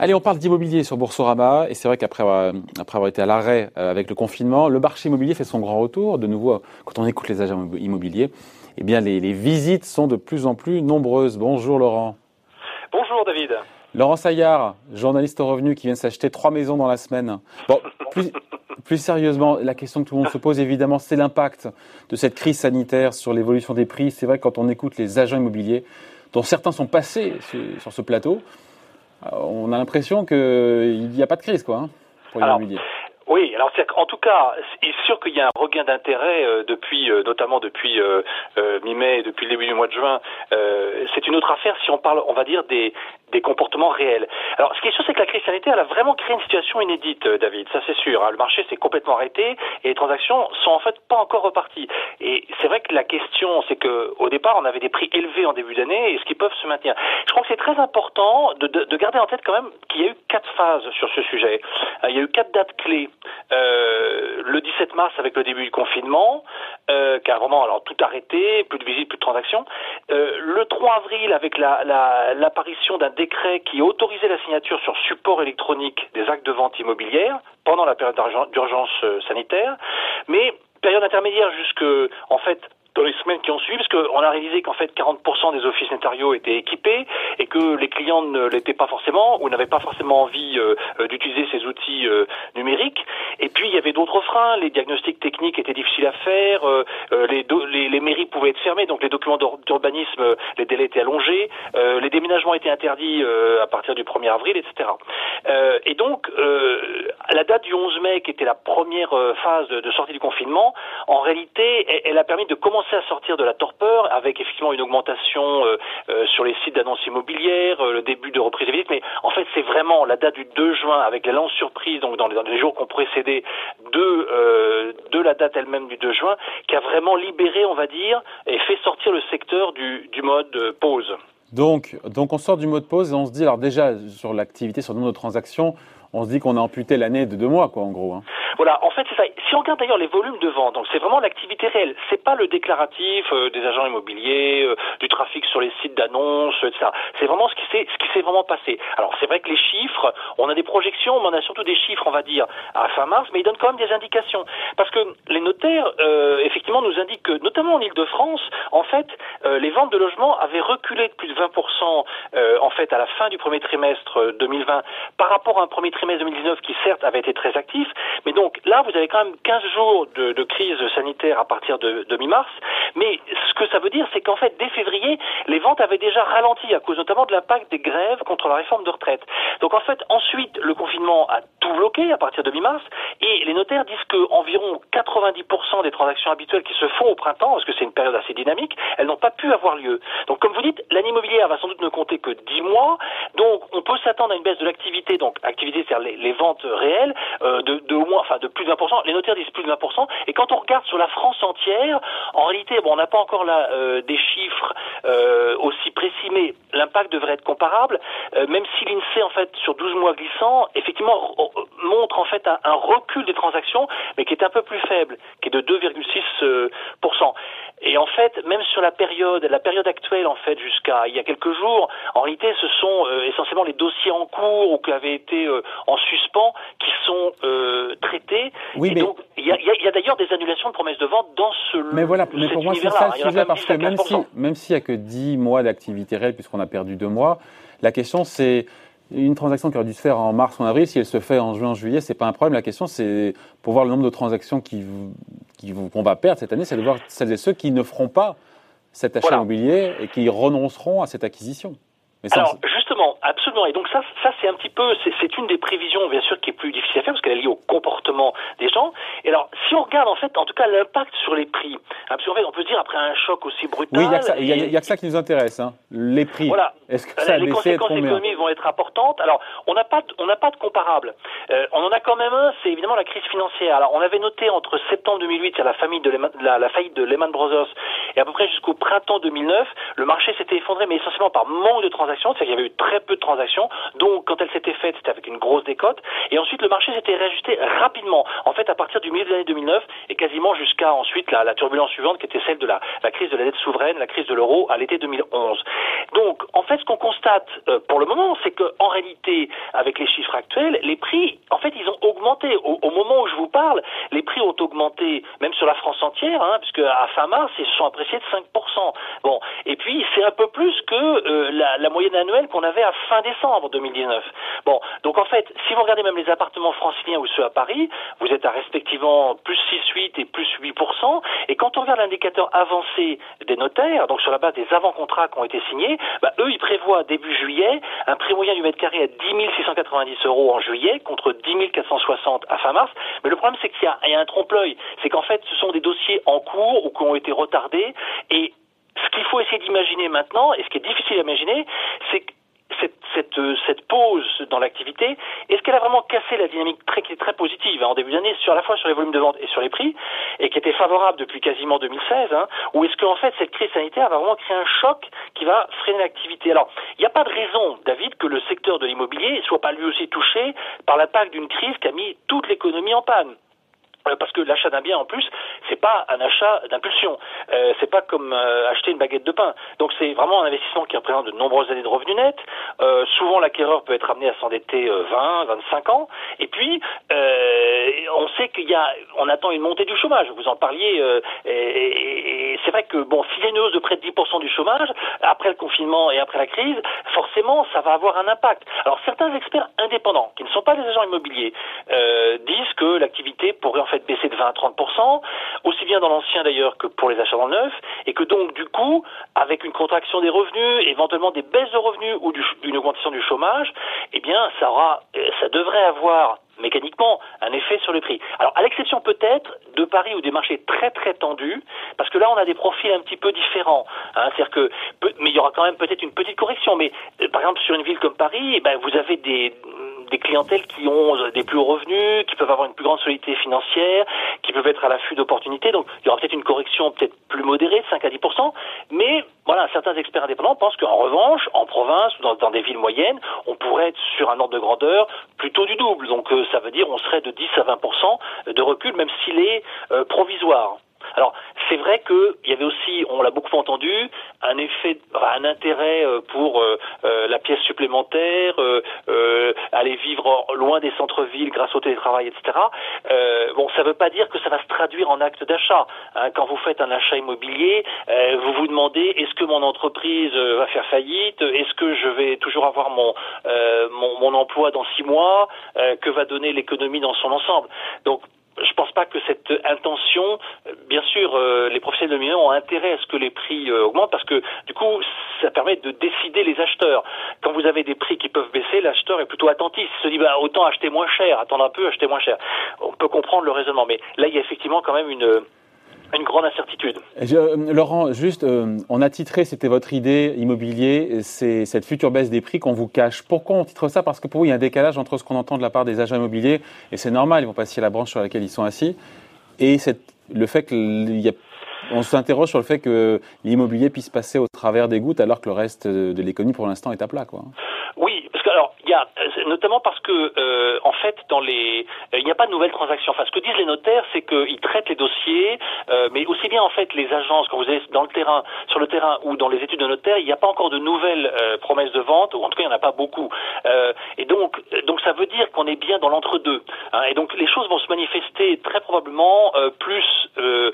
Allez, on parle d'immobilier sur Boursorama, et c'est vrai qu'après avoir, après avoir été à l'arrêt euh, avec le confinement, le marché immobilier fait son grand retour. De nouveau, quand on écoute les agents immobiliers, eh bien, les, les visites sont de plus en plus nombreuses. Bonjour Laurent. Bonjour David. Laurent Saillard, journaliste au revenu qui vient s'acheter trois maisons dans la semaine. Bon, plus, plus sérieusement, la question que tout le monde se pose évidemment, c'est l'impact de cette crise sanitaire sur l'évolution des prix. C'est vrai que quand on écoute les agents immobiliers, dont certains sont passés sur ce plateau, euh, on a l'impression qu'il n'y a pas de crise, quoi, hein, pour l'immobilier. Oui, alors c'est en tout cas, c'est sûr qu'il y a un regain d'intérêt euh, depuis, euh, notamment depuis euh, mi-mai, depuis le début du mois de juin. c'est une autre affaire si on parle, on va dire des des comportements réels. Alors, ce qui est sûr, c'est que la crise sanitaire elle a vraiment créé une situation inédite, David. Ça, c'est sûr. Hein. Le marché s'est complètement arrêté et les transactions sont en fait pas encore reparties. Et c'est vrai que la question, c'est que au départ, on avait des prix élevés en début d'année, est-ce qu'ils peuvent se maintenir Je crois que c'est très important de, de, de, garder en tête quand même qu'il y a eu quatre phases sur ce sujet. il y a eu quatre dates clés. Euh, le 17 mars avec le début du confinement, euh, vraiment alors tout arrêté, plus de visites, plus de transactions. Euh, le 3 avril avec l'apparition la, d'un décret qui autorisait la signature sur support électronique des actes de vente immobilière pendant la période d'urgence euh, sanitaire, mais période intermédiaire jusque en fait dans les semaines qui ont suivi, parce qu'on a réalisé qu'en fait 40% des offices notariaux étaient équipés et que les clients ne l'étaient pas forcément ou n'avaient pas forcément envie euh, euh, d'utiliser ces outils euh, numériques. Et puis il y avait d'autres freins, les diagnostics techniques étaient difficiles à faire, les, mairies pouvaient être fermées, donc les documents d'urbanisme, les délais étaient allongés, les déménagements étaient interdits à partir du 1er avril, etc. et donc la date du 11 mai, qui était la première phase de, sortie du confinement, en réalité, elle a permis de commencer à sortir de la torpeur avec effectivement une augmentation euh, euh, sur les sites d'annonces immobilières, euh, le début de reprise des visites, mais en fait c'est vraiment la date du 2 juin avec la lance surprise donc dans les, dans les jours qui ont précédé de, de la date elle-même du 2 juin qui a vraiment libéré on va dire et fait sortir le secteur du, du mode pause. Donc, donc on sort du mode pause et on se dit alors déjà sur l'activité, sur le nombre de transactions, on se dit qu'on a amputé l'année de deux mois quoi en gros. Hein. Voilà, en fait, c'est ça. Si on regarde d'ailleurs les volumes de vente, donc c'est vraiment l'activité réelle. C'est pas le déclaratif euh, des agents immobiliers, euh, du trafic sur les sites d'annonces, etc. C'est vraiment ce qui s'est ce qui s'est vraiment passé. Alors c'est vrai que les chiffres, on a des projections, mais on a surtout des chiffres, on va dire, à fin mars, mais ils donnent quand même des indications. Parce que les notaires, euh, effectivement, nous indiquent que, notamment en Ile-de-France, en fait, les ventes de logements avaient reculé de plus de 20% en fait à la fin du premier trimestre 2020 par rapport à un premier trimestre 2019 qui certes avait été très actif, mais donc là, vous avez quand même 15 jours de, crise sanitaire à partir de mi-mars, mais ce que ça veut dire, c'est qu'en fait, dès février, les ventes avaient déjà ralenti à cause notamment de l'impact des grèves contre la réforme de retraite. Donc en fait, ensuite, le confinement a tout bloqué à partir de mi-mars, et les notaires disent que environ 90% des transactions habituelles qui se font au printemps, parce que c'est une période assez dynamique, elles n'ont pas pu avoir lieu. Donc comme vous dites, l'année immobilière va sans doute ne compter que 10 mois, donc on peut s'attendre à une baisse de l'activité, donc activité, c'est-à-dire les, ventes réelles, euh, de, de au moins, enfin de plus pour cent. Les notaires disent plus de 20%. Et quand on regarde sur la France entière, en réalité, bon, on n'a pas encore là euh, des chiffres euh, aussi précis, mais l'impact devrait être comparable. Euh, même si l'INSEE, en fait, sur 12 mois glissants, effectivement, montre en fait un, recul des transactions, mais qui est un peu plus faible, qui est de 2,6%. Et en fait, même sur la période, la période actuelle, en fait, jusqu'à il y a quelques jours, en réalité, ce sont euh, essentiellement les dossiers en cours ou qui avaient été euh, en suspens qui sont euh, traités. Oui, et mais... donc, il y a, d'ailleurs des annulations de promesses de vente dans ce Mais voilà, mais pour moi, c'est ça le sujet, parce que même si, même s'il n'y a que 10 mois d'activité réelle, puisqu'on a perdu deux mois, la question c'est une transaction qui aurait dû se faire en mars ou en avril, si elle se fait en juin, en juillet, c'est pas un problème. La question, c'est pour voir le nombre de transactions qui, qu'on va perdre cette année, c'est de voir celles et ceux qui ne feront pas cet achat immobilier et qui renonceront à cette acquisition. Mais Alors, justement, absolument. Et donc ça, ça c'est un petit peu, c'est une des prévisions, bien sûr, qui est plus difficile à faire parce qu'elle est liée au comportement des gens. Et alors, si on regarde en fait, en tout cas, l'impact sur les prix, hein, parce fait, on peut se dire après un choc aussi brutal. Oui, il n'y a, que ça qui nous intéresse, hein, les prix. Voilà. Est-ce que ça les conséquences économiques vont être importantes. Alors, on n'a pas, on n'a pas de comparable. Euh, on en a quand même un, c'est évidemment la crise financière. Alors, on avait noté entre septembre 2008, il y a la famille de la, la faillite de Lehman Brothers, Et à peu près jusqu'au printemps 2009, le marché s'était effondré, mais essentiellement par manque de transactions, c'est-à-dire qu'il y avait eu très peu de transactions. Donc, quand elle s'était faite, c'était avec une grosse décote. Et ensuite, le marché s'était réajusté rapidement. En fait, à partir du milieu de l'année 2009 et quasiment jusqu'à ensuite la, turbulence suivante, qui était celle de la, crise de la dette souveraine, la crise de l'euro à l'été 2011. Donc, en fait, ce qu'on constate euh, pour le moment, c'est qu'en réalité, avec les chiffres actuels, les prix, en fait, ils ont augmenté. Au, moment où je vous parle, les prix ont augmenté, même sur la France entière, hein, puisque à fin mars, ils se sont appréciés de 5%. Bon, et puis c'est un peu plus que euh, la, moyenne annuelle qu'on avait à fin décembre 2019. Bon, donc en fait, si vous regardez même les appartements franciliens ou ceux à Paris, vous êtes à respectivement plus 6,8 et plus 8%. Et quand on regarde l'indicateur avancé des notaires, donc sur la base des avant-contrats qui ont été signés, bah, eux, ils prévoient début juillet un prix moyen du mètre carré à 10 690 euros en juillet contre 10 460 à fin mars. Mais le problème, c'est qu'il y, y, a un trompe-l'œil. C'est qu'en fait, ce sont des dossiers en cours ou qui ont été retardés. Et ce qu'il faut essayer d'imaginer maintenant, et ce qui est difficile à imaginer, c'est que cette, cette, cette, pause dans l'activité, est-ce qu'elle a vraiment cassé la dynamique très, très positive hein, en début d'année, sur la fois sur les volumes de vente et sur les prix, et qui était favorable depuis quasiment 2016, hein, ou est-ce qu'en fait cette crise sanitaire va vraiment créer un choc qui va freiner l'activité? Alors, il n'y a pas de raison, David, que le secteur de l'immobilier soit pas lui aussi touché par l'impact d'une crise qui a mis toute l'économie en panne parce que l'achat d'un bien en plus c'est pas un achat d'impulsion. Euh, c'est pas comme euh, acheter une baguette de pain. Donc c'est vraiment un investissement qui représente de nombreuses années de revenus nets. Euh, souvent l'acquéreur peut être amené à s'endetter 20 25 ans. Et puis on sait qu'il y a on attend une montée du chômage. Vous en parliez et, c'est vrai que bon s'il y a une hausse de près de 10% du chômage après le confinement et après la crise forcément ça va avoir un impact. Alors certains experts indépendants qui ne sont pas des agents immobiliers disent que l'activité pourrait en fait baisser de 20 à 30% aussi bien dans l'ancien d'ailleurs que pour les achats dans le neuf, et que donc du coup, avec une contraction des revenus, éventuellement des baisses de revenus ou du, une augmentation du chômage, eh bien ça aura, ça devrait avoir mécaniquement un effet sur le prix. Alors à l'exception peut-être de Paris ou des marchés très très tendus, parce que là on a des profils un petit peu différents. Hein, c'est-à-dire que, mais il y aura quand même peut-être une petite correction. Mais euh, par exemple sur une ville comme Paris, eh ben, vous avez des des clientèles qui ont des plus hauts revenus, qui peuvent avoir une plus grande solidité financière, qui peuvent être à l'affût d'opportunités. Donc il y aura peut-être une correction peut-être plus modérée, de 5 à 10 mais voilà, certains experts indépendants pensent qu'en revanche, en province ou dans, dans, des villes moyennes, on pourrait être sur un ordre de grandeur plutôt du double. Donc euh, ça veut dire on serait de 10 à 20 de recul, même s'il est euh, provisoire. Alors, c'est vrai qu'il y avait aussi, on l'a beaucoup entendu, un effet, un intérêt euh, pour euh, euh, la pièce supplémentaire, aller vivre loin des centres-villes grâce au télétravail, etc. bon, ça ne veut pas dire que ça va se traduire en acte d'achat. Hein. Quand vous faites un achat immobilier, vous vous demandez est-ce que mon entreprise va faire faillite? Est-ce que je vais toujours avoir mon, mon, mon emploi dans six mois? Que va donner l'économie dans son ensemble? Donc je pense pas que cette intention, bien sûr, euh, les professionnels de l'immobilier ont intérêt à ce que les prix euh, augmentent parce que du coup, ça permet de décider les acheteurs. Quand vous avez des prix qui peuvent baisser, l'acheteur est plutôt attentif. Il se dit bah, autant acheter moins cher, attendre un peu, acheter moins cher. On peut comprendre le raisonnement, mais là, il y a effectivement quand même une une grande incertitude. Euh, Laurent, juste, euh, on a titré, c'était votre idée immobilier, c'est cette future baisse des prix qu'on vous cache. Pourquoi on titre ça? Parce que pour vous, il y a un décalage entre ce qu'on entend de la part des agents immobiliers, et c'est normal, ils vont passer à la branche sur laquelle ils sont assis, et cette, le fait qu'il y a on s'interroge sur le fait que l'immobilier puisse passer au travers des gouttes alors que le reste de l'économie pour l'instant est à plat. Quoi. Oui, il y a notamment parce que euh, en fait dans les il n'y a pas de nouvelles transactions. Enfin, ce que disent les notaires, c'est qu'ils traitent les dossiers, euh, mais aussi bien en fait les agences quand vous êtes dans le terrain, sur le terrain ou dans les études de notaire, il n'y a pas encore de nouvelles euh, promesses de vente, ou en tout cas il n'y en a pas beaucoup. Euh, et donc donc ça veut dire qu'on est bien dans l'entre-deux. Hein, et donc les choses vont se manifester très probablement euh, plus euh,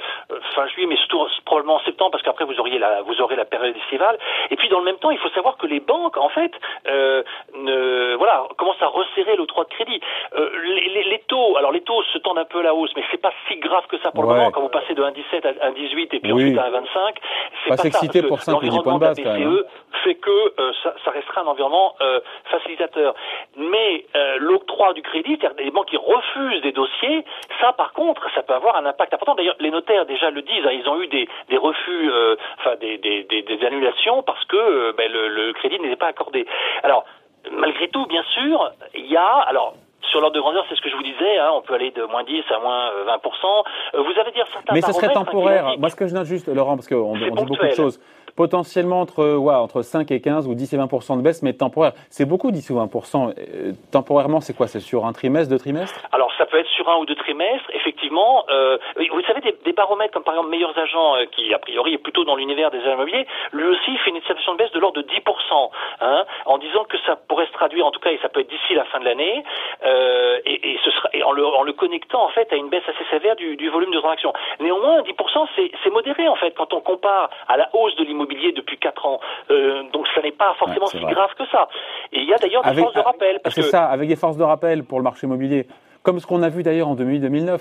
fin juillet, mais surtout probablement en septembre, parce qu'après vous auriez la vous aurez la période estivale. Et puis dans le même temps, il faut savoir que les banques en fait ne, voilà commencent à resserrer l'octroi de crédit. les, les, les taux, alors les taux se tendent un peu à la hausse, mais c'est pas si grave que ça pour ouais. le moment. Quand vous passez de 1,17 à 1,18 et puis oui. ensuite à 1,25, c'est pas, pas s'exciter pour 5 ou 10 points de base quand même. fait que euh, ça, ça, restera un environnement euh, facilitateur. Mais euh, l'octroi du crédit, c'est-à-dire des banques qui refusent des dossiers, ça par contre, ça peut avoir un impact important. D'ailleurs, les notaires déjà le disent, hein, ils ont eu des, des refus, euh, enfin des, des, des, des, annulations parce que euh, ben, le, le crédit n'était pas accordé. Alors malgré tout, bien sûr, il y a alors sur l'ordre de grandeur, c'est ce que je vous disais, hein, on peut aller de moins 10 à moins 20%. vous avez dire certains Mais ce serait temporaire. Moi, ce que je note juste, Laurent, parce qu'on dit beaucoup de choses potentiellement entre, ouais, entre 5 et 15 ou 10 et 20 de baisse, mais temporaire. C'est beaucoup 10 ou 20% euh, Temporairement, c'est quoi? C'est sur un trimestre, deux trimestres? Alors, ça peut être sur un ou deux trimestres, effectivement. Euh, vous savez, des, baromètres comme par exemple Meilleurs Agents, euh, qui a priori est plutôt dans l'univers des immobiliers, lui aussi fait une estimation de baisse de l'ordre de 10% hein, en disant que ça pourrait se traduire, en tout cas, et ça peut être d'ici la fin de l'année, euh, et, ce sera, en, le, connectant en fait à une baisse assez sévère du, volume de transactions. Néanmoins, 10% c'est modéré en fait quand on compare à la hausse de l'immobilier depuis 4 ans. Euh, donc ça n'est pas forcément si grave que ça. Et il y a d'ailleurs des forces de rappel. C'est ça, avec des forces de rappel pour le marché immobilier. Comme ce qu'on a vu d'ailleurs en 2008-2009.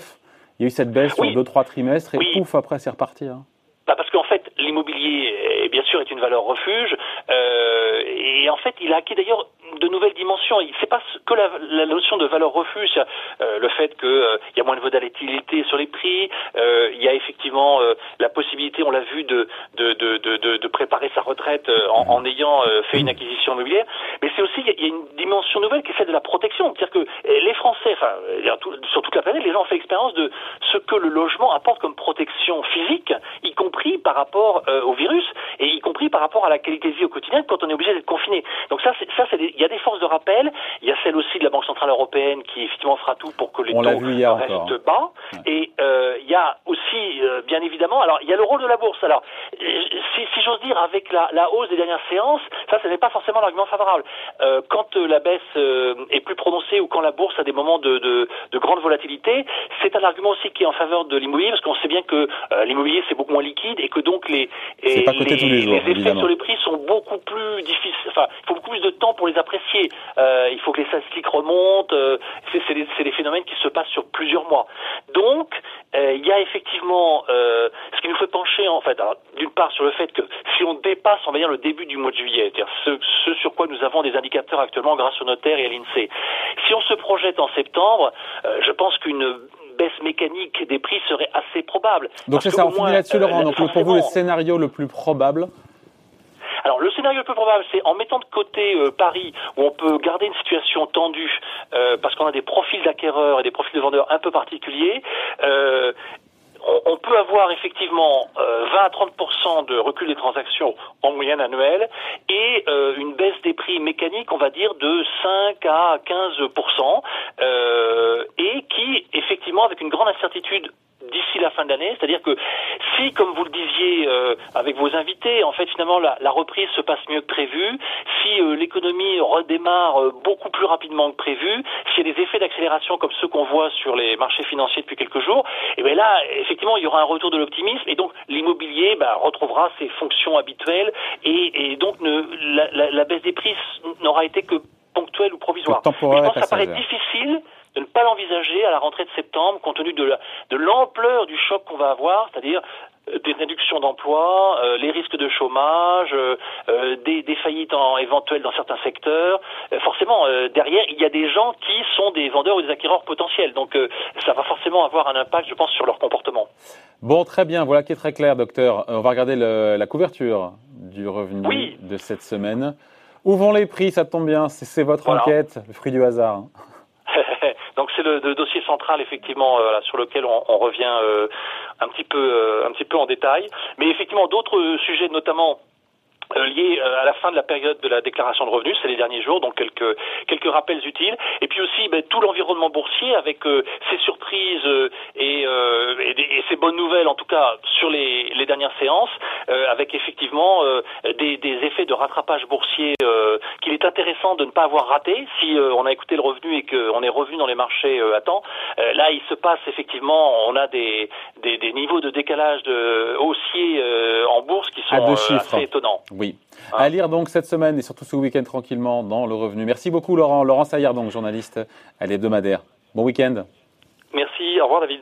Il y a eu cette baisse sur 2-3 trimestres et pouf, après c'est reparti. Hein. Bah parce qu'en fait, l'immobilier, est une valeur refuge. Euh, et en fait, il a acquis d'ailleurs de nouvelles dimensions. C'est pas que la, notion de valeur refuge, euh, le fait qu'il euh, y a moins de volatilité sur les prix, euh, il y a effectivement la possibilité, on l'a vu, de de, de, de, préparer sa retraite en, ayant fait une acquisition immobilière. Mais c'est aussi, il y a une dimension nouvelle qui est celle de la protection. C'est-à-dire que les Français, sur toute la planète, les gens ont fait expérience de ce que le logement apporte comme protection physique, y compris par rapport au virus compris par rapport à la qualité de vie au quotidien quand on est obligé d'être confiné. Donc ça, il y a des forces de rappel. Il y a celle aussi de la Banque centrale européenne qui effectivement fera tout pour que les taux restent bas. Et euh, il y a aussi, euh, bien évidemment, alors il y a le rôle de la bourse. Alors, euh, si, si j'ose dire, avec la, la, hausse des dernières séances, ça, ce n'est pas forcément l'argument favorable. Euh, quand la baisse est plus prononcée ou quand la bourse a des moments de, de, de grande volatilité, c'est un argument aussi qui est en faveur de l'immobilier parce qu'on sait bien que l'immobilier c'est beaucoup moins liquide et que donc les, les, les, effets sur les prix sont beaucoup plus difficiles. Enfin, il faut beaucoup plus de temps pour les apprécier. Euh, il faut que les statistiques remontent. Euh, c'est des, des, phénomènes qui se passent sur plusieurs mois. Donc, euh, il y a effectivement euh, ce qui nous fait pencher en fait, d'une part sur le fait que si on dépasse, on va dire le début du mois de juillet, c'est-à-dire ce, ce, sur quoi nous avons des indicateurs actuellement grâce au notaire et à l'Insee, si on se projette en septembre, je pense qu'une baisse mécanique des prix serait assez probable. Donc c'est ça, on finit là-dessus, Laurent. Donc pour vous, le scénario le plus probable, alors le scénario le plus probable, c'est en mettant de côté euh, Paris, où on peut garder une situation tendue, euh, parce qu'on a des profils d'acquéreurs et des profils de vendeurs un peu particuliers. Euh, on, peut avoir effectivement 20 à 30% de recul des transactions en moyenne annuelle et une baisse des prix mécaniques, on va dire, de 5 à 15% et qui, effectivement, avec une grande incertitude d'ici la fin de l'année. C'est-à-dire que si, comme vous le disiez euh, avec vos invités, en fait finalement la, la, reprise se passe mieux que prévu, si euh, l'économie redémarre euh, beaucoup plus rapidement que prévu, s'il y a des effets d'accélération comme ceux qu'on voit sur les marchés financiers depuis quelques jours, et eh bien là effectivement il y aura un retour de l'optimisme et donc l'immobilier bah, retrouvera ses fonctions habituelles et, et donc ne, la, la, la, baisse des prix n'aura été que ponctuelle ou provisoire. je pense que ça paraît difficile de ne pas l'envisager à la rentrée de septembre, compte tenu de l'ampleur du choc qu'on va avoir, c'est-à-dire euh, des réductions d'emplois, euh, les risques de chômage, euh, des, des, faillites en, éventuelles dans certains secteurs. forcément, derrière, il y a des gens qui sont des vendeurs ou des acquéreurs potentiels. Donc, ça va forcément avoir un impact, je pense, sur leur comportement. Bon, très bien. Voilà qui est très clair, docteur. On va regarder le, la couverture du revenu de cette semaine. Où vont les prix? Ça tombe bien. C'est votre enquête, le fruit du hasard. C'est le, dossier central effectivement euh, sur lequel on, revient euh, un petit peu euh, un petit peu en détail. Mais effectivement d'autres sujets notamment lié euh, à la fin de la période de la déclaration de revenus, c'est les derniers jours, donc quelques quelques rappels utiles. Et puis aussi ben, tout l'environnement boursier avec euh, ces surprises et, et, ces bonnes nouvelles, en tout cas sur les, les dernières séances, avec effectivement des, des, effets de rattrapage boursier qu'il est intéressant de ne pas avoir raté si on a écouté le revenu et qu'on est revenu dans les marchés à temps. là, il se passe effectivement, on a des, des, des niveaux de décalage de haussiers en bourse qui sont assez étonnants. Oui. Ah. À lire donc cette semaine et surtout ce week-end tranquillement dans le revenu. Merci beaucoup Laurent. Laurent Saillard, donc journaliste à l'hebdomadaire. Bon week-end. Merci, au revoir David.